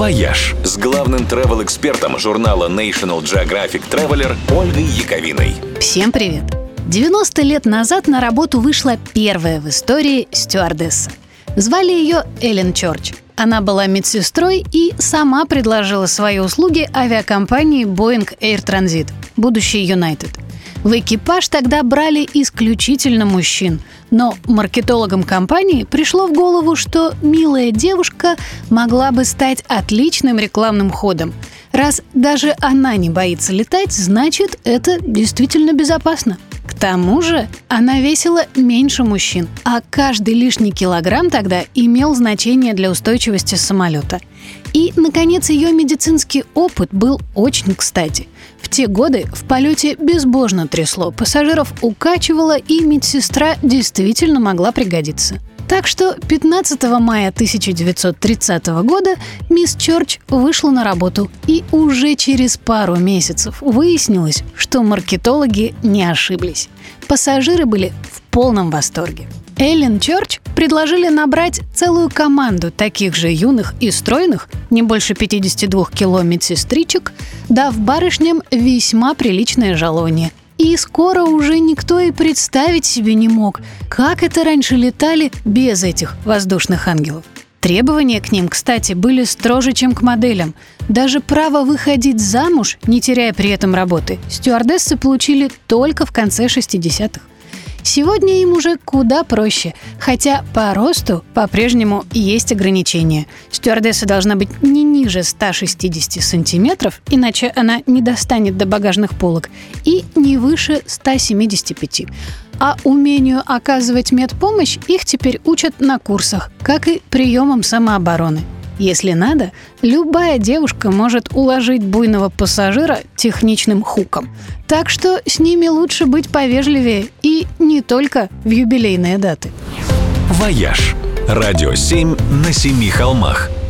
«Вояж» с главным travel-экспертом журнала National Geographic Traveler Ольгой Яковиной. Всем привет! 90 лет назад на работу вышла первая в истории стюардесса. Звали ее Эллен Чорч. Она была медсестрой и сама предложила свои услуги авиакомпании Boeing Air Transport, будущий United. В экипаж тогда брали исключительно мужчин, но маркетологам компании пришло в голову, что милая девушка могла бы стать отличным рекламным ходом. Раз даже она не боится летать, значит, это действительно безопасно. К тому же она весила меньше мужчин, а каждый лишний килограмм тогда имел значение для устойчивости самолета. И, наконец, ее медицинский опыт был очень кстати. В те годы в полете безбожно трясло, пассажиров укачивало, и медсестра действительно могла пригодиться. Так что 15 мая 1930 года мисс Чорч вышла на работу, и уже через пару месяцев выяснилось, что маркетологи не ошиблись. Пассажиры были в полном восторге. Эллен Чорч предложили набрать целую команду таких же юных и стройных, не больше 52 кило медсестричек, дав барышням весьма приличное жалование. И скоро уже никто и представить себе не мог, как это раньше летали без этих воздушных ангелов. Требования к ним, кстати, были строже, чем к моделям. Даже право выходить замуж, не теряя при этом работы, стюардессы получили только в конце 60-х. Сегодня им уже куда проще, хотя по росту по-прежнему есть ограничения. Стюардесса должна быть не ниже 160 сантиметров, иначе она не достанет до багажных полок, и не выше 175. А умению оказывать медпомощь их теперь учат на курсах, как и приемам самообороны. Если надо, любая девушка может уложить буйного пассажира техничным хуком. Так что с ними лучше быть повежливее и не только в юбилейные даты. «Вояж» – радио 7 на семи холмах –